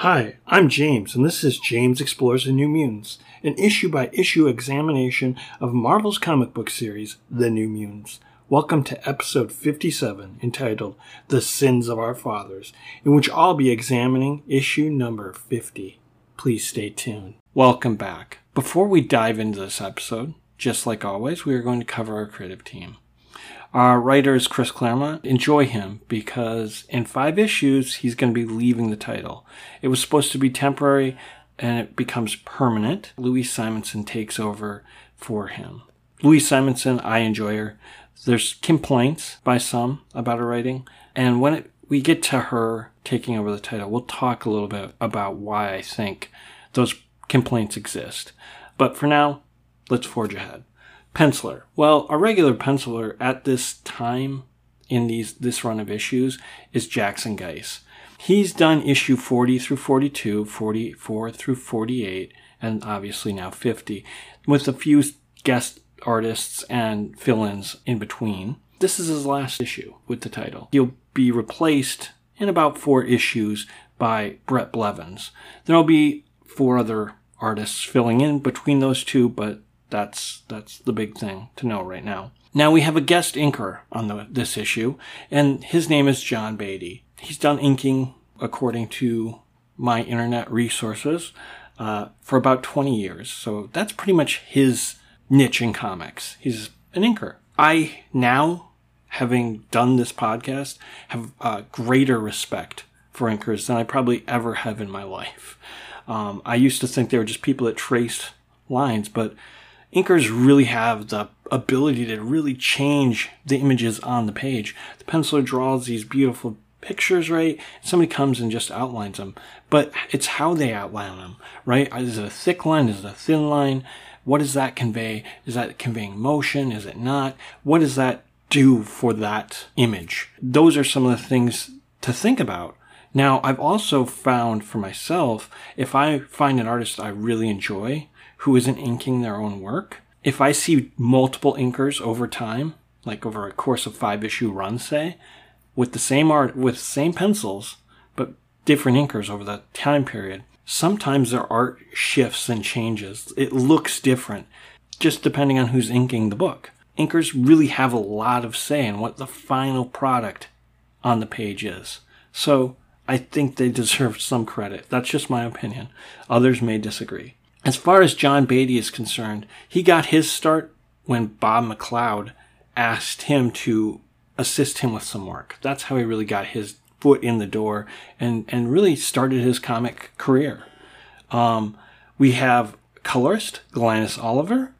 Hi, I'm James, and this is James Explores the New Mutants, an issue by issue examination of Marvel's comic book series, The New Mutants. Welcome to episode 57, entitled The Sins of Our Fathers, in which I'll be examining issue number 50. Please stay tuned. Welcome back. Before we dive into this episode, just like always, we are going to cover our creative team. Our writer is Chris Claremont. Enjoy him because in five issues, he's going to be leaving the title. It was supposed to be temporary and it becomes permanent. Louise Simonson takes over for him. Louise Simonson, I enjoy her. There's complaints by some about her writing. And when it, we get to her taking over the title, we'll talk a little bit about why I think those complaints exist. But for now, let's forge ahead. Penciler. Well, a regular penciler at this time in these this run of issues is Jackson Guice. He's done issue 40 through 42, 44 through 48, and obviously now 50, with a few guest artists and fill-ins in between. This is his last issue with the title. He'll be replaced in about four issues by Brett Blevins. There'll be four other artists filling in between those two, but that's that's the big thing to know right now. Now we have a guest inker on the, this issue, and his name is John Beatty. He's done inking, according to my internet resources, uh, for about 20 years. So that's pretty much his niche in comics. He's an inker. I now, having done this podcast, have greater respect for inkers than I probably ever have in my life. Um, I used to think they were just people that traced lines, but inkers really have the ability to really change the images on the page. The penciler draws these beautiful pictures, right? Somebody comes and just outlines them, but it's how they outline them, right? Is it a thick line? Is it a thin line? What does that convey? Is that conveying motion? Is it not? What does that do for that image? Those are some of the things to think about. Now, I've also found for myself, if I find an artist I really enjoy, who isn't inking their own work. If I see multiple inkers over time, like over a course of five issue run, say, with the same art, with same pencils, but different inkers over that time period, sometimes their art shifts and changes. It looks different, just depending on who's inking the book. Inkers really have a lot of say in what the final product on the page is. So I think they deserve some credit. That's just my opinion. Others may disagree. As far as John Beatty is concerned, he got his start when Bob McLeod asked him to assist him with some work. That's how he really got his foot in the door and, and really started his comic career. Um, we have colorist Glynis Oliver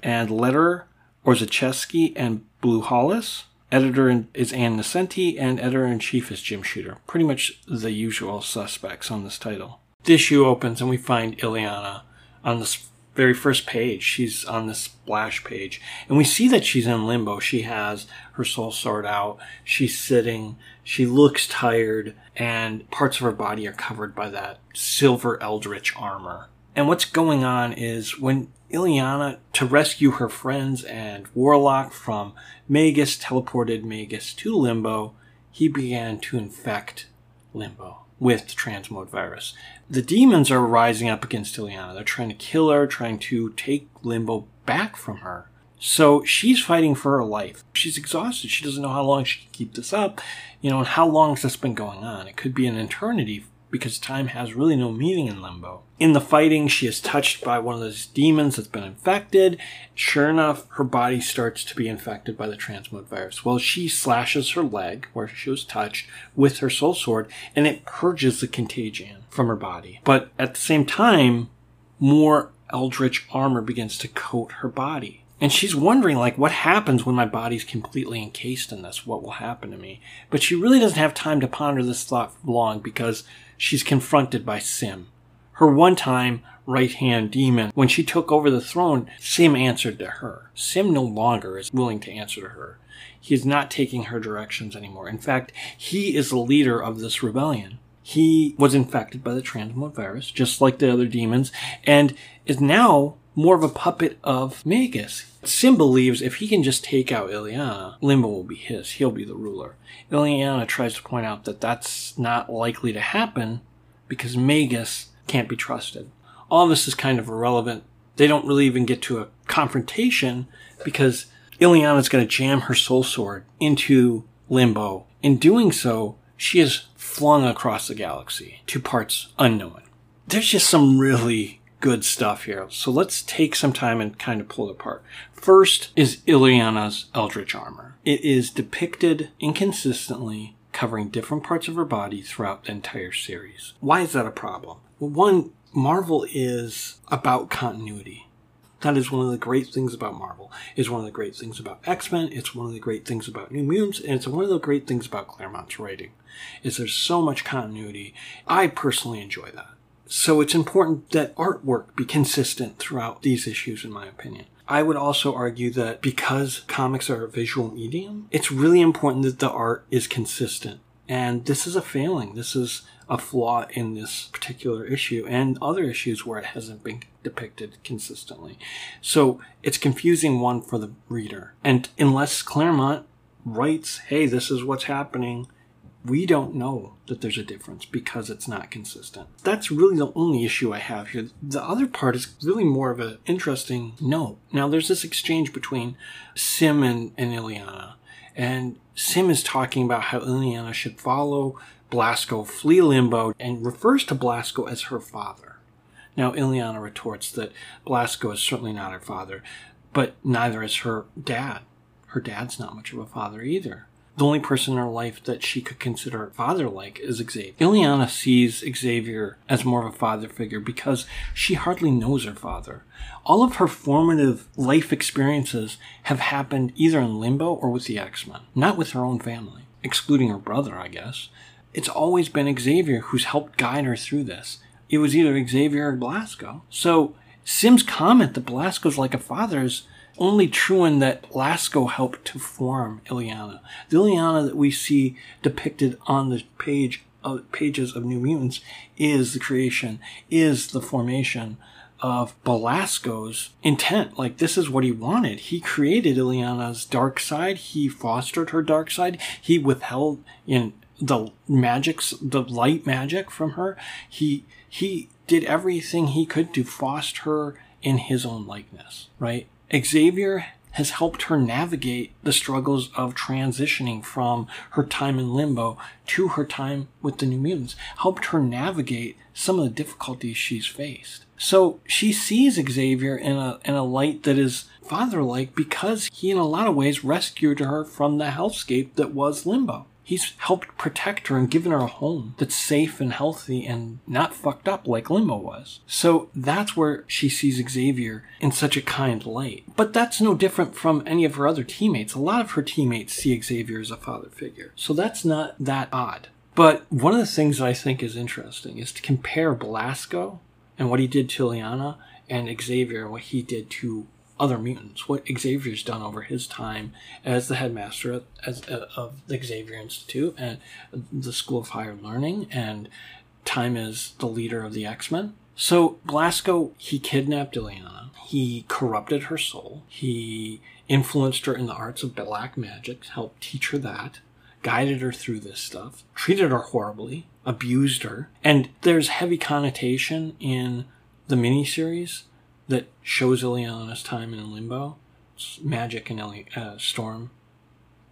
and letterer Orzechowski and Buhalis. Editor is Ann Nocenti and editor in chief is Jim Shooter. Pretty much the usual suspects on this title. The issue opens and we find Illyana on this very first page. She's on the splash page. And we see that she's in limbo. She has her soul sword out. She's sitting. She looks tired. And parts of her body are covered by that silver eldritch armor. And what's going on is when Illyana, to rescue her friends and Warlock from Magus, teleported Magus to Limbo, he began to infect Limbo with the transmode virus. The demons are rising up against Illyana. They're trying to kill her, trying to take Limbo back from her. So she's fighting for her life. She's exhausted. She doesn't know how long she can keep this up. You know, and how long has this been going on? It could be an eternity because time has really no meaning in limbo. In the fighting, she is touched by one of those demons that's been infected. Sure enough, her body starts to be infected by the transmode virus. Well, she slashes her leg where she was touched with her soul sword, and it purges the contagion from her body. But at the same time, more eldritch armor begins to coat her body. And she's wondering, like, what happens when my body's completely encased in this? What will happen to me? But she really doesn't have time to ponder this thought long because she's confronted by S'ym, Her one time right hand demon. When she took over the throne, S'ym answered to her. S'ym no longer is willing to answer to her. He is not taking her directions anymore. In fact, he is the leader of this rebellion. He was infected by the transmode virus, just like the other demons, and is now more of a puppet of Magus. S'ym believes if he can just take out Illyana, Limbo will be his. He'll be the ruler. Illyana tries to point out that that's not likely to happen because Magus can't be trusted. All this is kind of irrelevant. They don't really even get to a confrontation because Illyana's going to jam her soul sword into Limbo. In doing so, she is flung across the galaxy to parts unknown. There's just some really good stuff here. So let's take some time and kind of pull it apart. First is Illyana's Eldritch armor. It is depicted inconsistently, covering different parts of her body throughout the entire series. Why is that a problem? Well, one, Marvel is about continuity. That is one of the great things about Marvel. It's one of the great things about X-Men. It's one of the great things about New Mutants. And it's one of the great things about Claremont's writing. Is there's so much continuity. I personally enjoy that. So it's important that artwork be consistent throughout these issues, in my opinion. I would also argue that because comics are a visual medium, it's really important that the art is consistent. And this is a failing. This is a flaw in this particular issue and other issues where it hasn't been depicted consistently. So it's confusing one for the reader. And unless Claremont writes, hey, this is what's happening, we don't know that there's a difference because it's not consistent. That's really the only issue I have here. The other part is really more of an interesting note. Now, there's this exchange between S'ym and, and Illyana, and S'ym is talking about how Illyana should follow Blasco, flee Limbo, and refers to Blasco as her father. Now, Illyana retorts that Blasco is certainly not her father, but neither is her dad. Her dad's not much of a father either. The only person in her life that she could consider father like is Xavier. Illyana sees Xavier as more of a father figure because she hardly knows her father. All of her formative life experiences have happened either in limbo or with the X Men, not with her own family, excluding her brother, I guess. It's always been Xavier who's helped guide her through this. It was either Xavier or Blasko. So S'ym's comment that Blasko's like a father is only true in that Blasko helped to form Illyana. The Illyana that we see depicted on the page of, pages of New Mutants is the creation, is the formation of Blasko's intent. Like this is what he wanted. He created Illyana's dark side. He fostered her dark side. He withheld in the magics, the light magic from her. He he did everything he could to foster her in his own likeness, right? Xavier has helped her navigate the struggles of transitioning from her time in limbo to her time with the New Mutants, helped her navigate some of the difficulties she's faced. So she sees Xavier in a, in a light that is father-like because he in a lot of ways rescued her from the hellscape that was limbo. He's helped protect her and given her a home that's safe and healthy and not fucked up like Limbo was. So that's where she sees Xavier in such a kind light. But that's no different from any of her other teammates. A lot of her teammates see Xavier as a father figure. So that's not that odd. But one of the things that I think is interesting is to compare Blasko and what he did to Illyana and Xavier and what he did to other mutants, what Xavier's done over his time as the headmaster as, uh, of the Xavier Institute and the School of Higher Learning, and time as the leader of the X Men. So Blasko, he kidnapped Illyana. He corrupted her soul. He influenced her in the arts of black magic, helped teach her that, guided her through this stuff, treated her horribly, abused her, and there's heavy connotation in the miniseries that shows Illyana's time in limbo. It's Magik and uh, Storm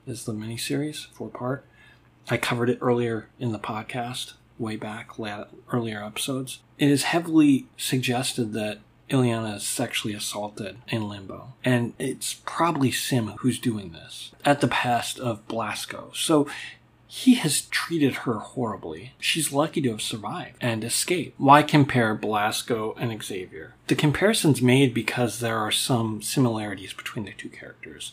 is the miniseries, four part. I covered it earlier in the podcast, way back, earlier episodes. It is heavily suggested that Illyana is sexually assaulted in limbo. And it's probably S'ym who's doing this at the behest of Blasco. So he has treated her horribly. She's lucky to have survived and escaped. Why compare Blasko and Xavier? The comparison's made because there are some similarities between the two characters.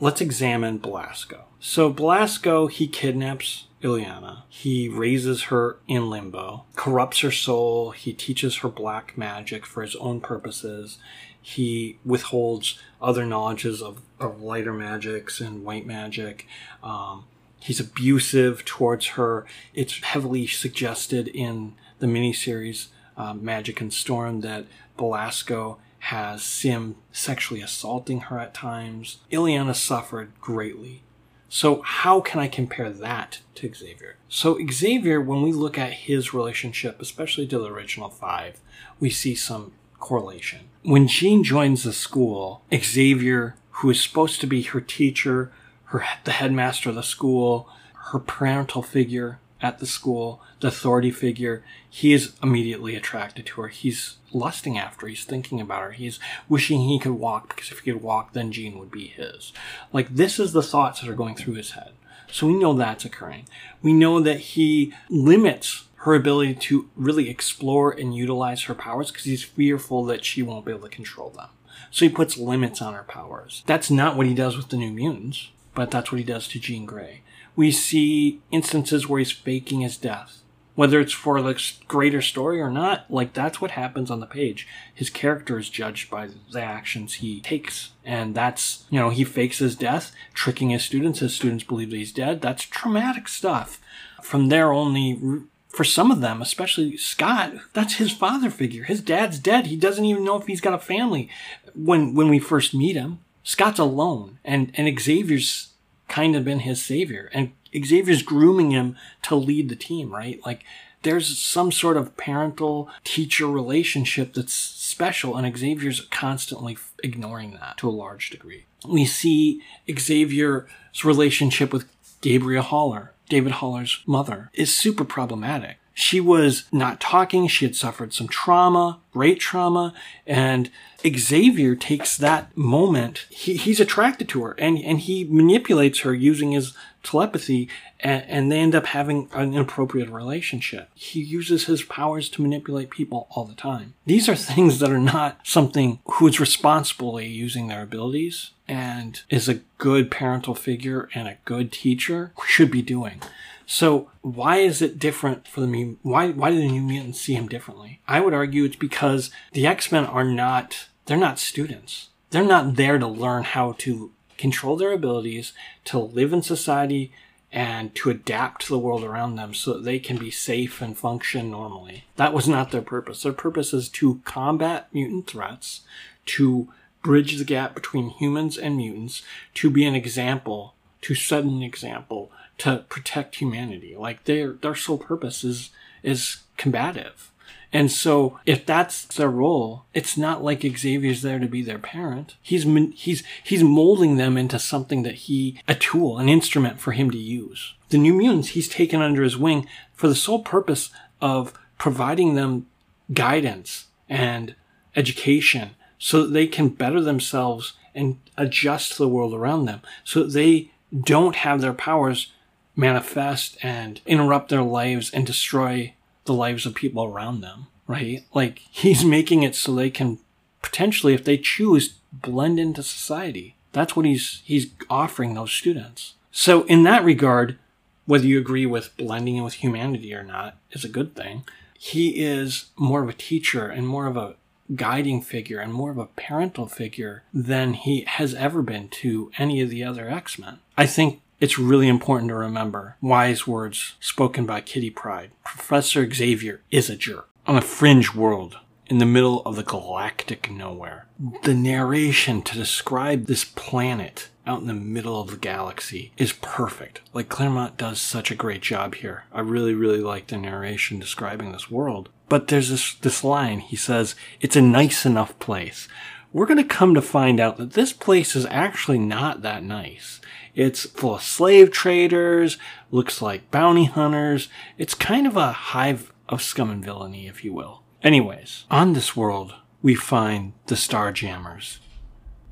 Let's examine Blasko. So Blasko, he kidnaps Illyana. He raises her in limbo, corrupts her soul, he teaches her black magic for his own purposes. He withholds other knowledges of, of lighter magics and white magic. Um, he's abusive towards her. It's heavily suggested in the miniseries uh, Magik and Storm that Belasco has S'ym sexually assaulting her at times. Illyana suffered greatly So how can I compare that to Xavier? So Xavier, when we look at his relationship, especially to the original five, we see some correlation. When Jean joins the school, Xavier, who is supposed to be her teacher, her the headmaster of the school, her parental figure at the school, the authority figure, he is immediately attracted to her. He's lusting after her. He's thinking about her. He's wishing he could walk because if he could walk, then Jean would be his. Like this is the thoughts that are going through his head. So we know that's occurring. We know that he limits her ability to really explore and utilize her powers because he's fearful that she won't be able to control them. So he puts limits on her powers. That's not what he does with the New Mutants, but that's what he does to Jean Grey. We see instances where he's faking his death. Whether it's for the greater story or not, like that's what happens on the page. His character is judged by the actions he takes. And that's, you know, he fakes his death, tricking his students. His students believe that he's dead. That's traumatic stuff. From there, only for some of them, especially Scott, that's his father figure. His dad's dead. He doesn't even know if he's got a family when when we first meet him. Scott's alone, and and Xavier's kind of been his savior, and Xavier's grooming him to lead the team. Right, like there's some sort of parental teacher relationship that's special, and Xavier's constantly ignoring that to a large degree. We see Xavier's relationship with Gabrielle Haller David Haller's mother, is super problematic. She was not talking. She had suffered some trauma, great trauma. And Xavier takes that moment. He, he's attracted to her and, and he manipulates her using his telepathy and, and they end up having an inappropriate relationship. He uses his powers to manipulate people all the time. These are things that are not something who is responsibly using their abilities and is a good parental figure and a good teacher should be doing. So why is it different for the why why do the New Mutants see him differently? I would argue it's because the X Men are not they're not students. They're not there to learn how to control their abilities, to live in society, and to adapt to the world around them so that they can be safe and function normally. That was not their purpose. Their purpose is to combat mutant threats, to bridge the gap between humans and mutants, to be an example, to set an example, to protect humanity. Like their their sole purpose is is combative. And so if that's their role, it's not like Xavier's there to be their parent. He's he's he's molding them into something that he a tool, an instrument for him to use. The New Mutants he's taken under his wing for the sole purpose of providing them guidance and education so that they can better themselves and adjust to the world around them so that they don't have their powers manifest and interrupt their lives and destroy the lives of people around them, right? Like he's making it so they can potentially, if they choose, blend into society. That's what he's he's offering those students. So in that regard, whether you agree with blending in with humanity or not is a good thing. He is more of a teacher and more of a guiding figure and more of a parental figure than he has ever been to any of the other X-Men. I think it's really important to remember wise words spoken by Kitty Pryde. Professor Xavier is a jerk on a fringe world in the middle of the galactic nowhere. The narration to describe this planet out in the middle of the galaxy is perfect. Like Claremont does such a great job here. I really, really like the narration describing this world. But there's this, this line. He says, it's a nice enough place. We're going to come to find out that this place is actually not that nice. It's full of slave traders, looks like bounty hunters. It's kind of a hive of scum and villainy, if you will. Anyways, on this world, we find the Starjammers.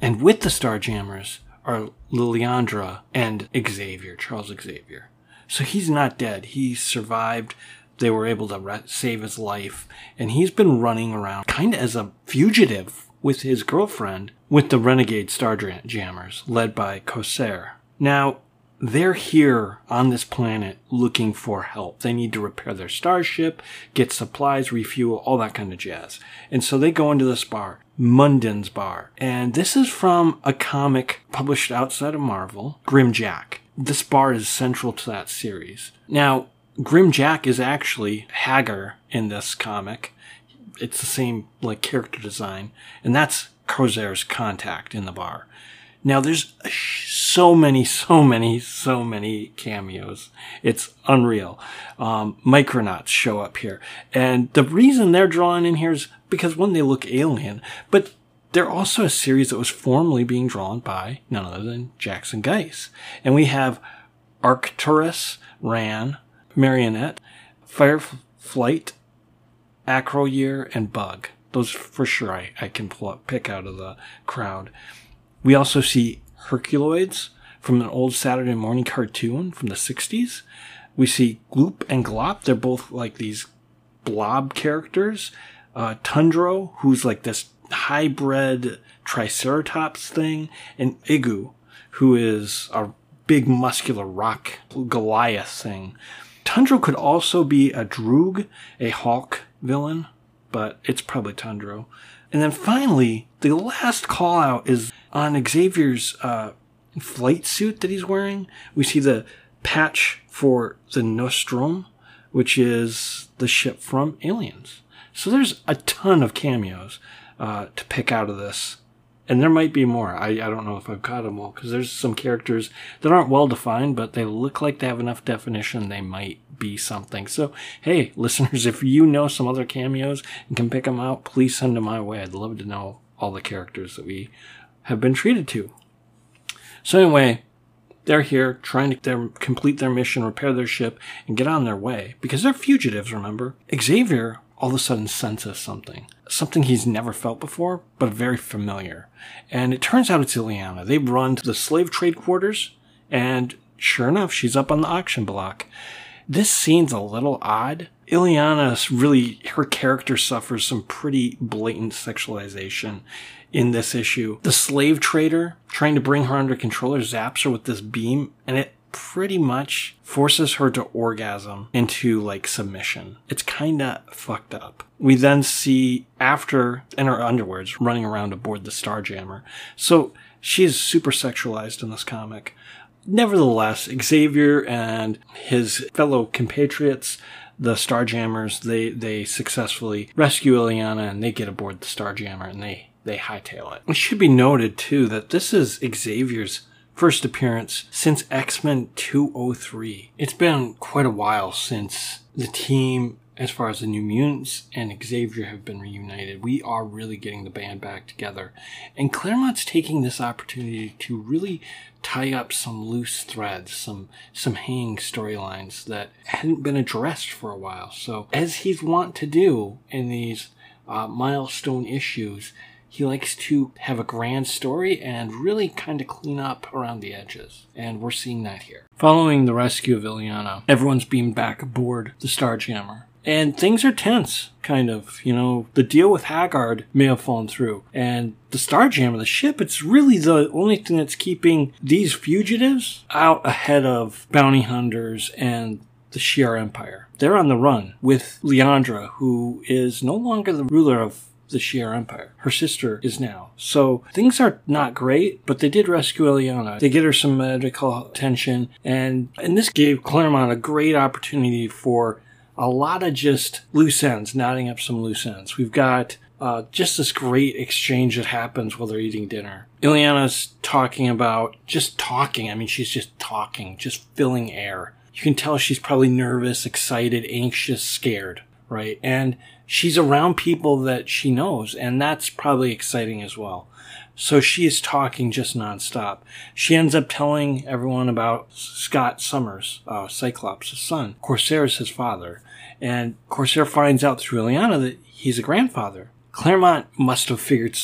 And with the Starjammers are Lilandra and Xavier, Charles Xavier. So he's not dead. He survived. They were able to re- save his life. And he's been running around kind of as a fugitive with his girlfriend with the renegade Starjammers led by Corsair. Now, they're here on this planet looking for help. They need to repair their starship, get supplies, refuel, all that kind of jazz. And so they go into this bar, Munden's Bar. And this is from a comic published outside of Marvel, Grimjack. This bar is central to that series. Now, Grimjack is actually Hagar in this comic. It's the same like character design, and that's Corsair's contact in the bar. Now, there's so many, so many, so many cameos. It's unreal. Um, Micronauts show up here. And the reason they're drawn in here is because, one, they look alien, but they're also a series that was formerly being drawn by none other than Jackson Guice. And we have Arcturus, Rann, Marionette, Fireflight, Acroyear, and Bug. Those for sure I, I can up, pick out of the crowd. We also see Herculoids from an old Saturday morning cartoon from the 60s. We see Gloop and Glop. They're both like these blob characters. Uh, Tundro, who's like this hybrid Triceratops thing. And Igoo, who is a big muscular rock Goliath thing. Tundro could also be a Droog, a Hulk villain, but it's probably Tundro. And then finally, the last call out is on Xavier's uh, flight suit that he's wearing. We see the patch for the Nostrum, which is the ship from Aliens. So there's a ton of cameos uh, to pick out of this. And there might be more. I, I don't know if I've caught them all because there's some characters that aren't well defined, but they look like they have enough definition. They might be something. So, hey, listeners, if you know some other cameos and can pick them out, please send them my way. I'd love to know all the characters that we have been treated to. So, anyway, they're here trying to their, complete their mission, repair their ship, and get on their way because they're fugitives, remember? Xavier all of a sudden senses something. Something he's never felt before, but very familiar. And it turns out it's Illyana. They run to the slave trade quarters, and sure enough, she's up on the auction block. This scene's a little odd. Illyana really, her character suffers some pretty blatant sexualization in this issue. The slave trader trying to bring her under control zaps her with this beam, and it pretty much forces her to orgasm into like submission. It's kind of fucked up. We then see after in her underwears running around aboard the Starjammer. So she is super sexualized in this comic. Nevertheless, Xavier and his fellow compatriots, the Starjammers, they, they successfully rescue Illyana and they get aboard the Starjammer and they, they hightail it. It should be noted too that this is Xavier's first appearance since X-Men 203. It's been quite a while since the team as far as the New Mutants and Xavier have been reunited, we are really getting the band back together. And Claremont's taking this opportunity to really tie up some loose threads, some some hanging storylines that hadn't been addressed for a while. So, as he's wont to do in these uh, milestone issues, he likes to have a grand story and really kind of clean up around the edges. And we're seeing that here. Following the rescue of Illyana, everyone's beamed back aboard the Starjammer and things are tense, kind of. You know, the deal with Haggard may have fallen through, and the Starjammer, the ship, it's really the only thing that's keeping these fugitives out ahead of bounty hunters and the Shi'ar Empire. They're on the run with Liandra, who is no longer the ruler of the Shi'ar Empire. Her sister is now. So things are not great, but they did rescue Illyana. They get her some medical attention, and and this gave Claremont a great opportunity for a lot of just loose ends, knotting up some loose ends. We've got uh, just this great exchange that happens while they're eating dinner. Illyana's talking about just talking. I mean, she's just talking, just filling air. You can tell she's probably nervous, excited, anxious, scared, right? And she's around people that she knows, and that's probably exciting as well. So she is talking just nonstop. She ends up telling everyone about Scott Summers, uh, Cyclops' son. Corsair is his father. And Corsair finds out through Illyana that he's a grandfather. Claremont must have figured,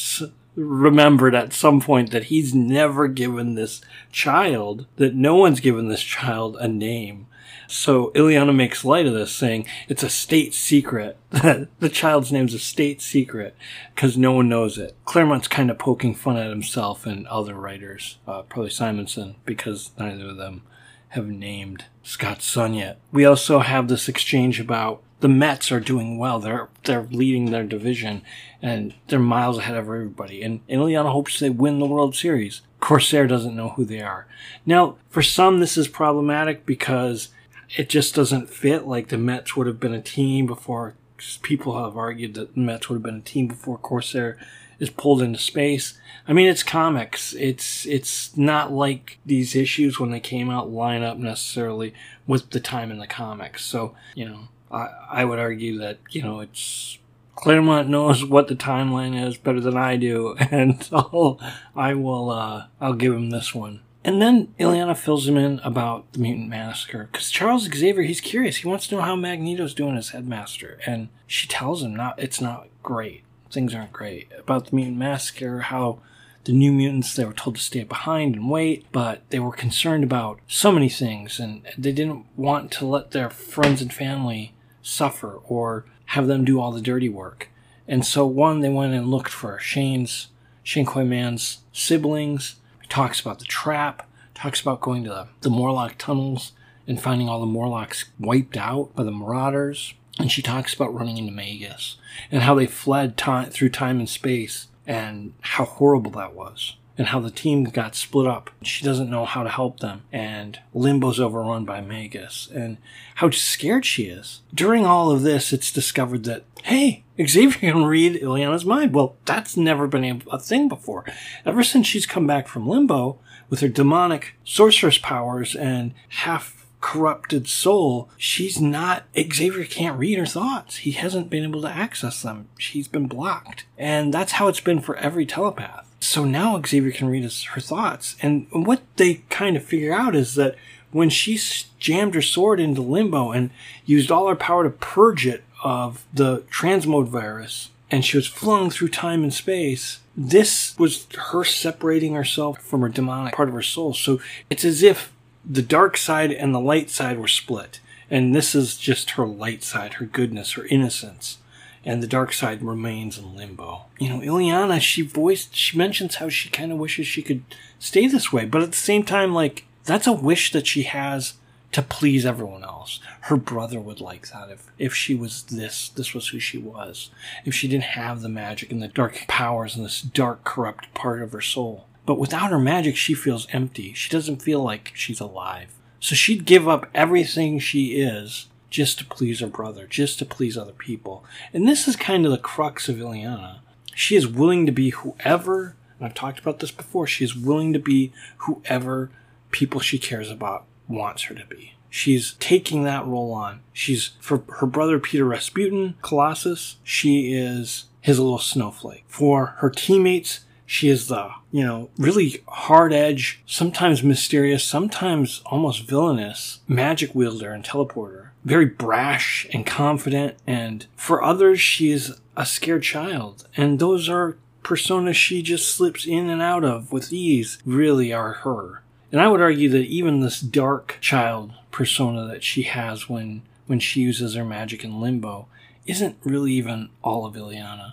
remembered at some point that he's never given this child, that no one's given this child a name. So Illyana makes light of this, saying it's a state secret. the child's name's a state secret because no one knows it. Claremont's kind of poking fun at himself and other writers, uh, probably Simonson, because neither of them have named Scott's son yet. We also have this exchange about the Mets are doing well. They're they're leading their division and they're miles ahead of everybody. And, Illyana hopes they win the World Series. Corsair doesn't know who they are. Now, for some, this is problematic because it just doesn't fit. Like the Mets would have been a team before. People have argued that the Mets would have been a team before Corsair is pulled into space. I mean, it's comics. It's it's not like these issues when they came out line up necessarily with the time in the comics. So you know, I I would argue that you know it's Claremont knows what the timeline is better than I do, and I'll, I will uh, I'll give him this one. And then Illyana fills him in about the mutant massacre because Charles Xavier he's curious. He wants to know how Magneto's doing as headmaster, and she tells him not it's not great. Things aren't great about the mutant massacre. How the new mutants they were told to stay behind and wait, but they were concerned about so many things, and they didn't want to let their friends and family suffer or have them do all the dirty work. And so one they went and looked for Shane's Shane Man's siblings talks about the trap, talks about going to the, the Morlock tunnels and finding all the Morlocks wiped out by the Marauders. And she talks about running into Magus and how they fled through time and space and how horrible that was and how the team got split up. She doesn't know how to help them, and Limbo's overrun by Magus, and how scared she is. During all of this, it's discovered that, hey, Xavier can read Illyana's mind. Well, that's never been a thing before. Ever since she's come back from Limbo with her demonic sorceress powers and half corrupted soul, she's not, Xavier can't read her thoughts. He hasn't been able to access them. She's been blocked. And that's how it's been for every telepath. So now Xavier can read her thoughts. And what they kind of figure out is that when she jammed her sword into limbo and used all her power to purge it of the transmode virus, and she was flung through time and space, this was her separating herself from her demonic part of her soul. So it's as if the dark side and the light side were split. And this is just her light side, her goodness, her innocence. And the dark side remains in limbo. You know, Illyana, she voiced, she mentions how she kind of wishes she could stay this way. But at the same time, like, that's a wish that she has to please everyone else. Her brother would like that if, if she was this, this was who she was. If she didn't have the magic and the dark powers and this dark, corrupt part of her soul. But without her magic, she feels empty. She doesn't feel like she's alive. So she'd give up everything she is just to please her brother, just to please other people. And this is kind of the crux of Illyana. She is willing to be whoever, and I've talked about this before, she is willing to be whoever people she cares about wants her to be. She's taking that role on. She's, for her brother Peter Rasputin, Colossus, she is his little snowflake. For her teammates, she is the, you know, really hard edge, sometimes mysterious, sometimes almost villainous magic wielder and teleporter. Very brash and confident. And for others, she is a scared child. And those are personas she just slips in and out of with ease, really are her. And I would argue that even this dark child persona that she has when, when she uses her magic in limbo isn't really even all of Illyana.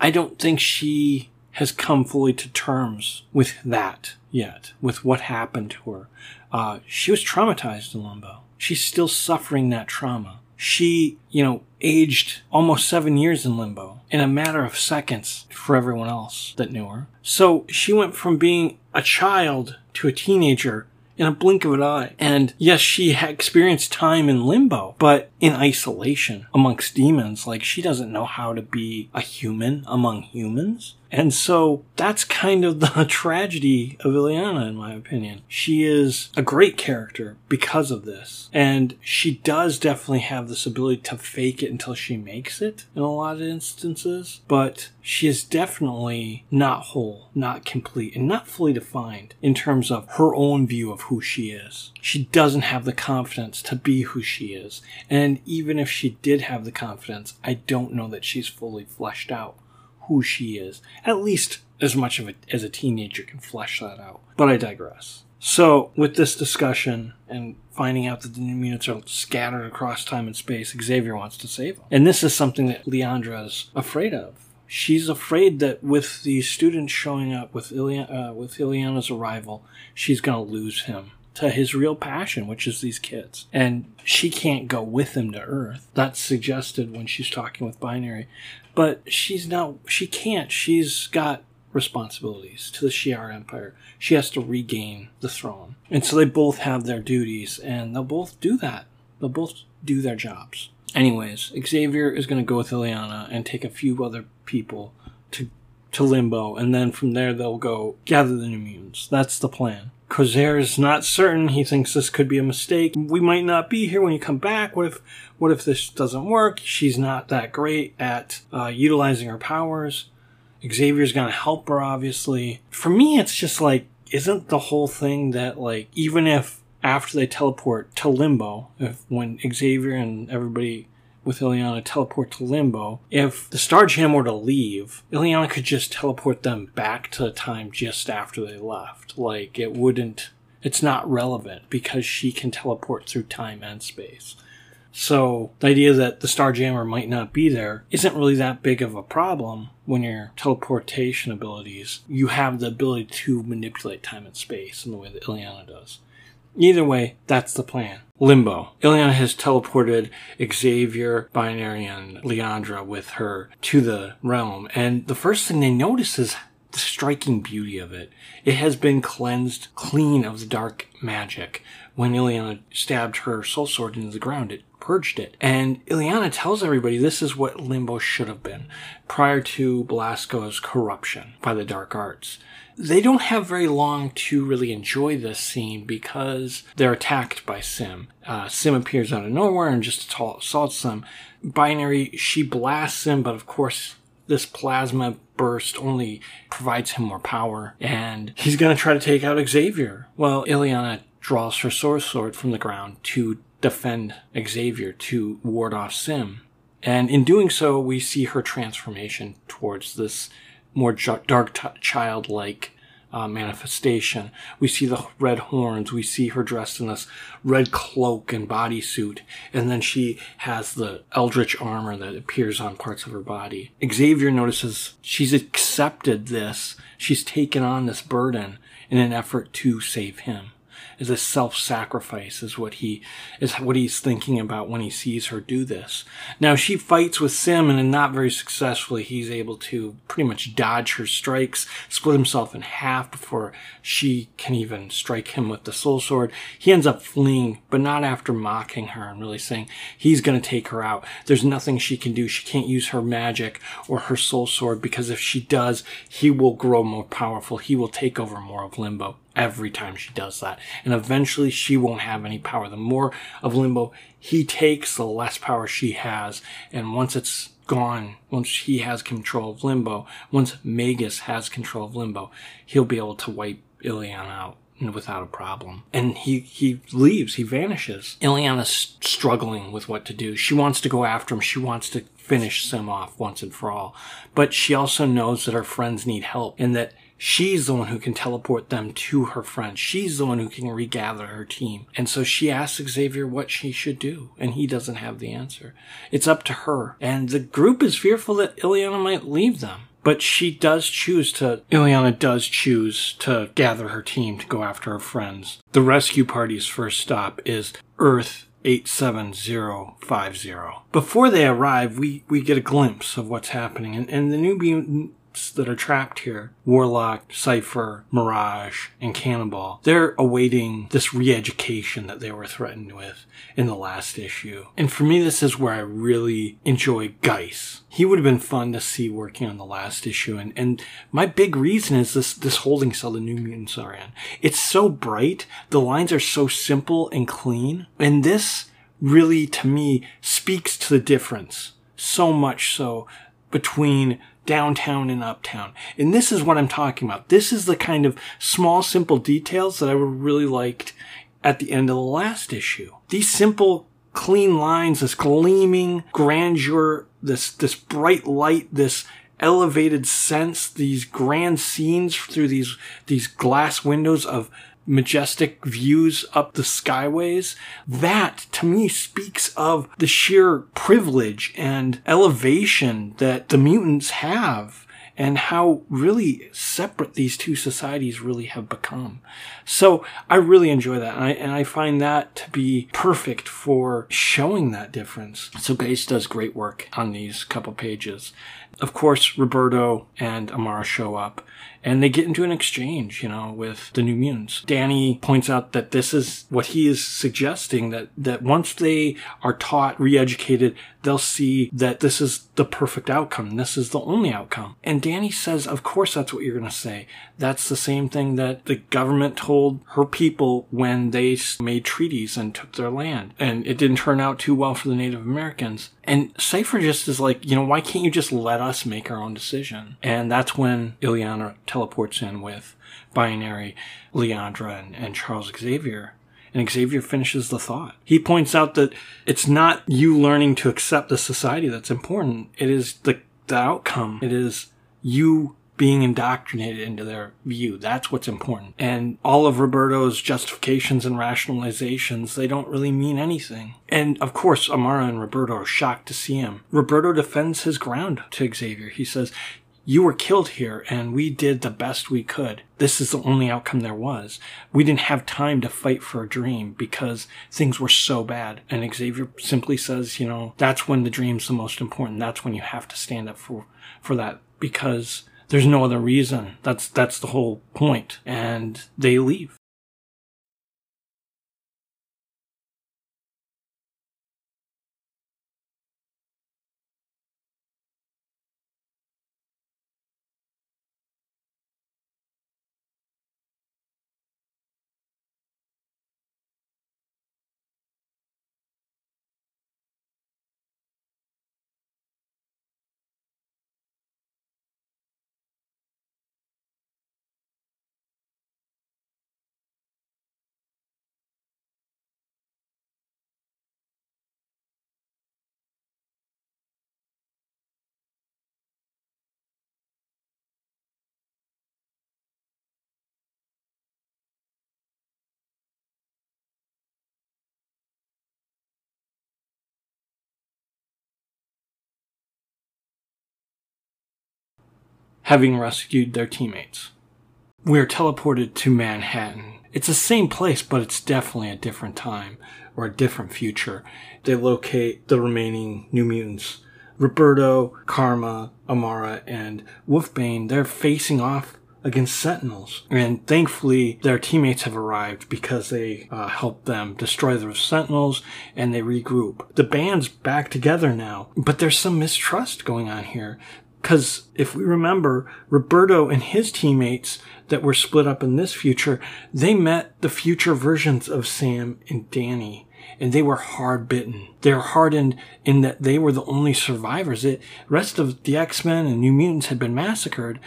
I don't think she has come fully to terms with that yet, with what happened to her. Uh, she was traumatized in Limbo. She's still suffering that trauma. She, you know, aged almost seven years in limbo in a matter of seconds for everyone else that knew her. So she went from being a child to a teenager in a blink of an eye. And yes, she experienced time in limbo, but in isolation amongst demons. Like she doesn't know how to be a human among humans. And so that's kind of the tragedy of Illyana, in my opinion. She is a great character because of this. And she does definitely have this ability to fake it until she makes it in a lot of instances. But she is definitely not whole, not complete, and not fully defined in terms of her own view of who she is. She doesn't have the confidence to be who she is. And even if she did have the confidence, I don't know that she's fully fleshed out who she is. At least as much of as a teenager can flesh that out. But I digress. So, with this discussion and finding out that the new mutants are scattered across time and space, Xavier wants to save them. And this is something that Liandra is afraid of. She's afraid that with the students showing up with, uh, with Illyana's arrival, she's going to lose him to his real passion, which is these kids. And she can't go with him to Earth. That's suggested when she's talking with Binary. But she's not, she can't. She's got responsibilities to the Shi'ar Empire. She has to regain the throne. And so they both have their duties, and they'll both do that. They'll both do their jobs. Anyways, Xavier is going to go with Illyana and take a few other people to to Limbo, and then from there they'll go gather the New Mutants. That's the plan. Corsair is not certain. He thinks this could be a mistake. We might not be here when you come back. What if, what if this doesn't work? She's not that great at uh, utilizing her powers. Xavier's gonna help her, obviously. For me, it's just like, isn't the whole thing that like, even if after they teleport to Limbo, if when Xavier and everybody with Illyana teleport to Limbo, if the Star Jam were to leave, Illyana could just teleport them back to the time just after they left. Like, it wouldn't, it's not relevant because she can teleport through time and space. So the idea that the Star Jammer might not be there isn't really that big of a problem when your teleportation abilities, you have the ability to manipulate time and space in the way that Illyana does. Either way, that's the plan. Limbo. Illyana has teleported Xavier, Binary, and Liandra with her to the realm, and the first thing they notice is the striking beauty of it. It has been cleansed clean of the dark magic. When Illyana stabbed her soul sword into the ground, it purged it. And Illyana tells everybody this is what Limbo should have been prior to Belasco's corruption by the dark arts they don't have very long to really enjoy this scene because they're attacked by S'ym. Uh, S'ym appears out of nowhere and just assaults them. Binary, she blasts him, but of course, this plasma burst only provides him more power, and he's gonna try to take out Xavier. Well, Illyana draws her soul sword from the ground to defend Xavier, to ward off S'ym. And in doing so, we see her transformation towards this more dark t- childlike uh, manifestation. We see the red horns. We see her dressed in this red cloak and bodysuit. And then she has the eldritch armor that appears on parts of her body. Xavier notices she's accepted this. She's taken on this burden in an effort to save him is a self-sacrifice is what he is what he's thinking about when he sees her do this. Now she fights with S'ym and not very successfully he's able to pretty much dodge her strikes, split himself in half before she can even strike him with the soul sword. He ends up fleeing, but not after mocking her and really saying he's going to take her out. There's nothing she can do. She can't use her magic or her soul sword because if she does, he will grow more powerful. He will take over more of Limbo every time she does that. And eventually she won't have any power. The more of Limbo he takes, the less power she has. And once it's gone, once he has control of Limbo, once Magus has control of Limbo, he'll be able to wipe Illyana out without a problem. And he, he leaves, he vanishes. Illyana's struggling with what to do. She wants to go after him. She wants to finish S'ym off once and for all. But she also knows that her friends need help and that She's the one who can teleport them to her friends. She's the one who can regather her team. And so she asks Xavier what she should do, and he doesn't have the answer. It's up to her. And the group is fearful that Illyana might leave them. But she does choose to, Illyana does choose to gather her team to go after her friends. The rescue party's first stop is Earth 87050. Before they arrive, we, we get a glimpse of what's happening, and, and the new that are trapped here Warlock, Cypher, Mirage, and Cannonball they're awaiting this re education that they were threatened with in the last issue. And for me, this is where I really enjoy Guice. He would have been fun to see working on the last issue. And, and my big reason is this, this holding cell the New Mutants are in. It's so bright. The lines are so simple and clean. And this really, to me, speaks to the difference so much so between downtown and uptown. And this is what I'm talking about. This is the kind of small, simple details that I would really liked at the end of the last issue. These simple, clean lines, this gleaming grandeur, this, this bright light, this elevated sense, these grand scenes through these, these glass windows of majestic views up the skyways. That to me speaks of the sheer privilege and elevation that the mutants have and how really separate these two societies really have become. So I really enjoy that, and I, and I find that to be perfect for showing that difference. So Guice does great work on these couple pages. Of course, Roberto and Amara show up, and they get into an exchange, you know, with the New Mutants. Danny points out that this is what he is suggesting that, that once they are taught, re-educated, they'll see that this is the perfect outcome. This is the only outcome. And Danny says, of course that's what you're going to say. That's the same thing that the government told her people when they made treaties and took their land. And it didn't turn out too well for the Native Americans. And Cypher just is like, you know, why can't you just let us make our own decision? And that's when Illyana teleports in with Binary, Liandra, and, and Charles Xavier and Xavier finishes the thought. He points out that it's not you learning to accept the society that's important. It is the, the outcome. It is you being indoctrinated into their view. That's what's important. And all of Roberto's justifications and rationalizations, they don't really mean anything. And of course, Amara and Roberto are shocked to see him. Roberto defends his ground to Xavier. He says, you were killed here and we did the best we could. This is the only outcome there was. We didn't have time to fight for a dream because things were so bad. And Xavier simply says, you know, that's when the dream's the most important. That's when you have to stand up for, for that because there's no other reason. That's, that's the whole point. And they leave. Having rescued their teammates. We are teleported to Manhattan. It's the same place, but it's definitely a different time or a different future. They locate the remaining New Mutants. Roberto, Karma, Amara, and Wolfbane, they're facing off against Sentinels. And thankfully, their teammates have arrived because they uh, helped them destroy the Sentinels and they regroup. The band's back together now, but there's some mistrust going on here. Because if we remember, Roberto and his teammates that were split up in this future, they met the future versions of Sam and Dani. And they were hard bitten. They're hardened in that they were the only survivors. The rest of the X-Men and New Mutants had been massacred.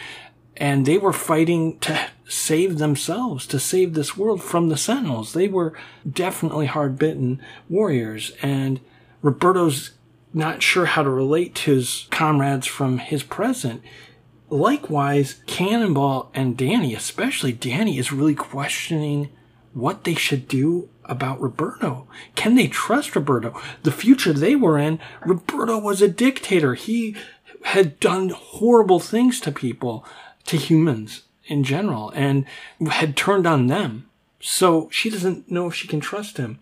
And they were fighting to save themselves, to save this world from the Sentinels. They were definitely hard bitten warriors. And Roberto's not sure how to relate to his comrades from his present. Likewise, Cannonball and Dani, especially Dani, is really questioning what they should do about Roberto. Can they trust Roberto? The future they were in, Roberto was a dictator. He had done horrible things to people, to humans in general, and had turned on them. So she doesn't know if she can trust him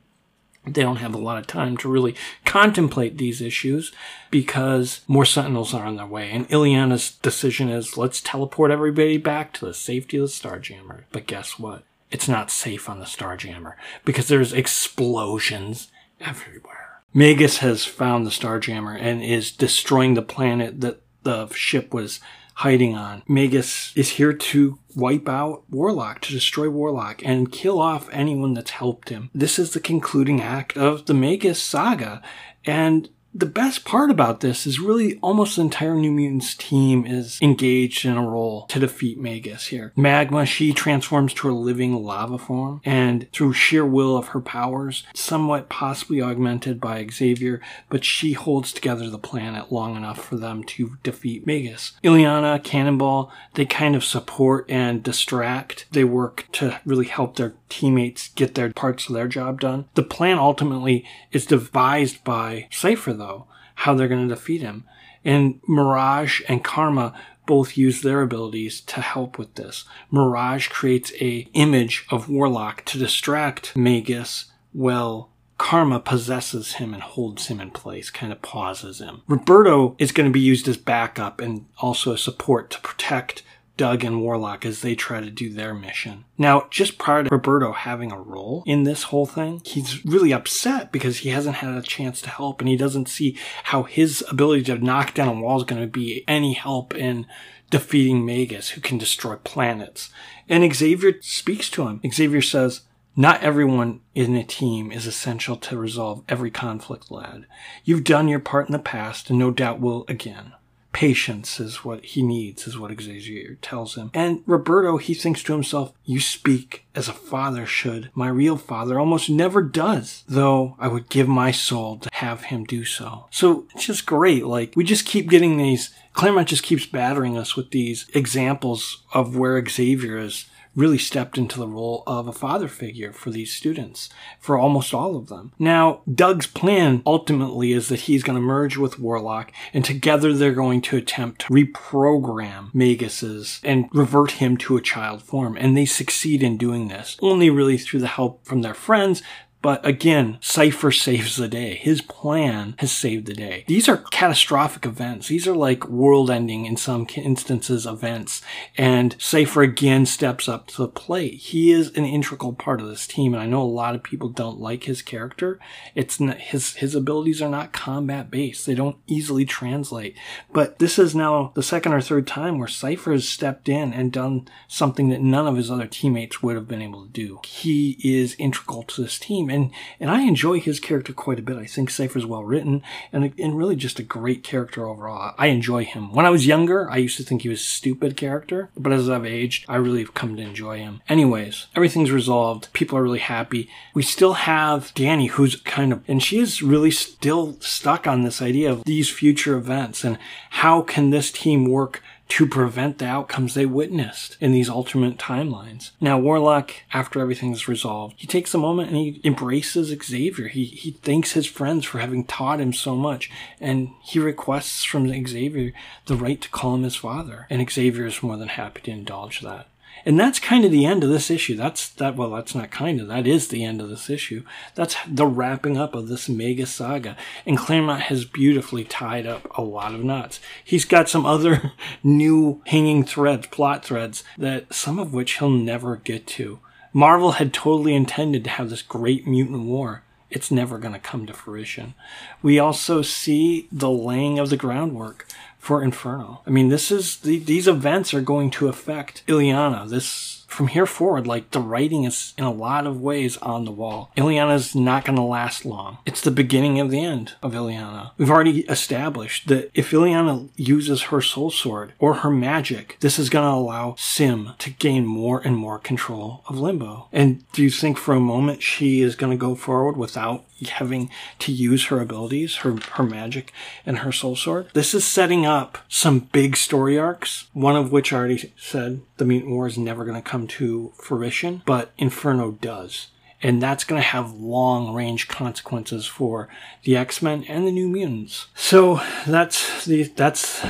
they don't have a lot of time to really contemplate these issues because more sentinels are on their way. And Illyana's decision is let's teleport everybody back to the safety of the Starjammer. But guess what? It's not safe on the Starjammer because there's explosions everywhere. Magus has found the Starjammer and is destroying the planet that the ship was hiding on. Magus is here to wipe out Warlock, to destroy Warlock, and kill off anyone that's helped him. This is the concluding act of the Magus saga, and the best part about this is really almost the entire New Mutants team is engaged in a role to defeat Magus here. Magma, she transforms to a living lava form, and through sheer will of her powers, somewhat possibly augmented by Xavier, but she holds together the planet long enough for them to defeat Magus. Illyana, Cannonball, they kind of support and distract. They work to really help their teammates get their parts of their job done. The plan ultimately is devised by Cypher, though, how they're going to defeat him. And Mirage and Karma both use their abilities to help with this. Mirage creates a image of Warlock to distract Magus while Karma possesses him and holds him in place, kind of pauses him. Roberto is going to be used as backup and also a support to protect Doug and Warlock as they try to do their mission. Now, just prior to Roberto having a role in this whole thing, he's really upset because he hasn't had a chance to help and he doesn't see how his ability to knock down a wall is going to be any help in defeating Magus, who can destroy planets. And Xavier speaks to him. Xavier says, not everyone in a team is essential to resolve every conflict, lad. You've done your part in the past and no doubt will again. Patience is what he needs, is what Xavier tells him. And Roberto, he thinks to himself, you speak as a father should. My real father almost never does, though I would give my soul to have him do so. So it's just great. Like, we just keep getting these, Claremont just keeps battering us with these examples of where Xavier is really stepped into the role of a father figure for these students, for almost all of them. Now, Doug's plan ultimately is that he's going to merge with Warlock, and together they're going to attempt to reprogram Magus's and revert him to a child form. And they succeed in doing this, only really through the help from their friends, but again, Cypher saves the day. His plan has saved the day. These are catastrophic events. These are like world ending in some instances events. And Cypher again steps up to the plate. He is an integral part of this team. And I know a lot of people don't like his character. It's not, his, his abilities are not combat based. They don't easily translate. But this is now the second or third time where Cypher has stepped in and done something that none of his other teammates would have been able to do. He is integral to this team and I enjoy his character quite a bit. I think Cypher's well written and and really just a great character overall. I enjoy him. When I was younger, I used to think he was a stupid character, but as I've aged, I really have come to enjoy him. Anyways, everything's resolved. People are really happy. We still have Dani, who's kind of and she is really still stuck on this idea of these future events and how can this team work to prevent the outcomes they witnessed in these alternate timelines. Now, Warlock, after everything's resolved, he takes a moment and he embraces Xavier. He, he thanks his friends for having taught him so much, and he requests from Xavier the right to call him his father. And Xavier is more than happy to indulge that. And that's kind of the end of this issue. That's that. Well, that's not kind of. That is the end of this issue. That's the wrapping up of this mega saga. And Claremont has beautifully tied up a lot of knots. He's got some other new hanging threads, plot threads that some of which he'll never get to. Marvel had totally intended to have this great mutant war. It's never going to come to fruition. We also see the laying of the groundwork for Inferno. I mean, this is the, these events are going to affect Illyana. This from here forward, like the writing is in a lot of ways on the wall. Illyana's not going to last long. It's the beginning of the end of Illyana. We've already established that if Illyana uses her soul sword or her magic, this is going to allow S'ym to gain more and more control of Limbo. And do you think for a moment she is going to go forward without having to use her abilities, her, her magic, and her soul sword. This is setting up some big story arcs, one of which I already said the Mutant War is never going to come to fruition, but Inferno does. And that's going to have long range consequences for the X-Men and the New Mutants. So that's the, that's,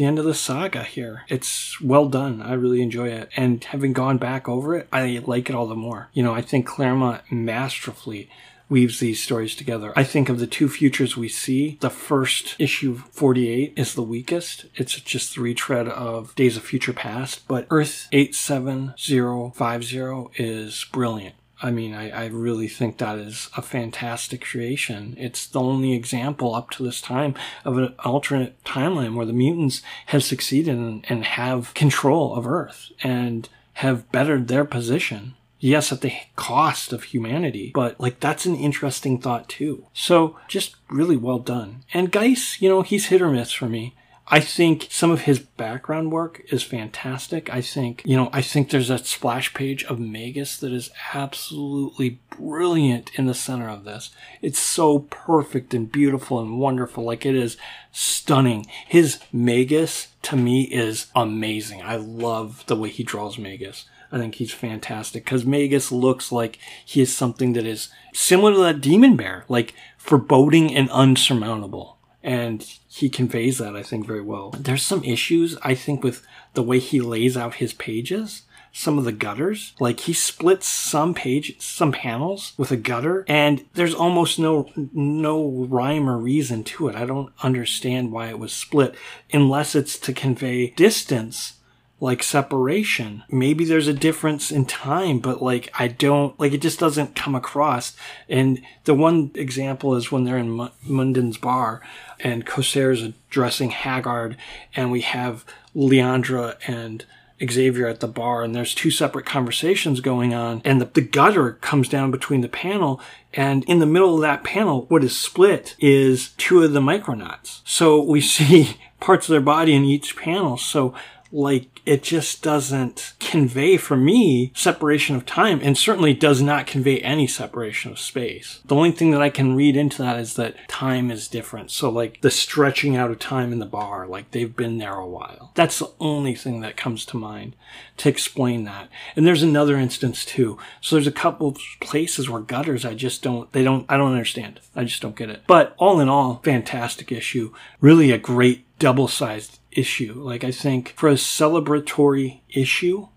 the end of the saga here. It's well done. I really enjoy it. And having gone back over it, I like it all the more. You know, I think Claremont masterfully weaves these stories together. I think of the two futures we see, the first issue 48 is the weakest. It's just the retread of Days of Future Past, but Earth 87050 is brilliant. I mean, I, I, really think that is a fantastic creation. It's the only example up to this time of an alternate timeline where the mutants have succeeded and, and have control of Earth and have bettered their position yes, at the cost of humanity, but like that's an interesting thought too. So just really well done. And Guice, you know, he's hit or miss for me. I think some of his background work is fantastic. I think, you know, I think there's a splash page of Magus that is absolutely brilliant in the center of this. It's so perfect and beautiful and wonderful. Like it is stunning. His Magus to me is amazing. I love the way he draws Magus. I think he's fantastic because Magus looks like he is something that is similar to that demon bear, like foreboding and unsurmountable. And he conveys that, I think, very well. There's some issues, I think, with the way he lays out his pages some of the gutters. Like he splits some page, some panels with a gutter, and there's almost no no rhyme or reason to it. I don't understand why it was split, unless it's to convey distance like separation. Maybe there's a difference in time, but like I don't like it just doesn't come across. And the one example is when they're in M- Munden's bar and Corsair's addressing Haggard and we have Lilandra and Xavier at the bar and there's two separate conversations going on and the, the gutter comes down between the panel and in the middle of that panel what is split is two of the micronauts. So we see parts of their body in each panel. So like it just doesn't convey for me separation of time and certainly does not convey any separation of space. The only thing that I can read into that is that time is different. So like the stretching out of time in the bar, like they've been there a while. That's the only thing that comes to mind to explain that. And there's another instance too. So there's a couple of places where gutters I just don't they don't I don't understand. I just don't get it. But all in all, fantastic issue. Really a great double sized issue. Like I think for a celebratory issue,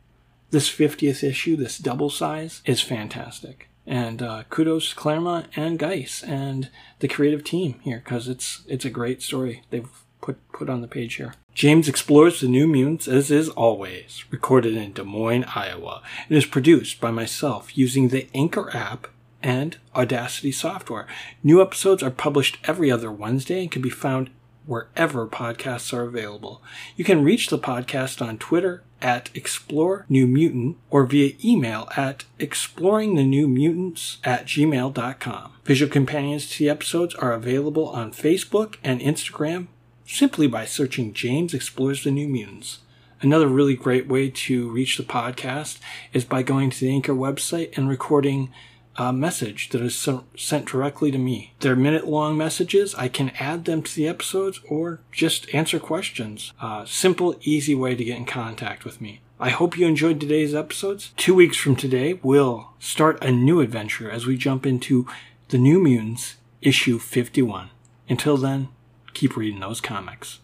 this 50th issue, this double size, is fantastic. And uh, kudos to Claremont and Guice and the creative team here because it's it's a great story they've put put on the page here. James explores the New Mutants as is always, recorded in Des Moines, Iowa, and is produced by myself using the Anchor app and Audacity software. New episodes are published every other Wednesday and can be found wherever podcasts are available. You can reach the podcast on Twitter at Explore New Mutant or via email at exploringthenewmutants at gmail.com. Visual companions to the episodes are available on Facebook and Instagram simply by searching James Explores the New Mutants. Another really great way to reach the podcast is by going to the Anchor website and recording a message that is sent directly to me. They're minute long messages. I can add them to the episodes or just answer questions. Simple, easy way to get in contact with me. I hope you enjoyed today's episodes. Two weeks from today, we'll start a new adventure as we jump into The New Mutants, issue 51. Until then, keep reading those comics.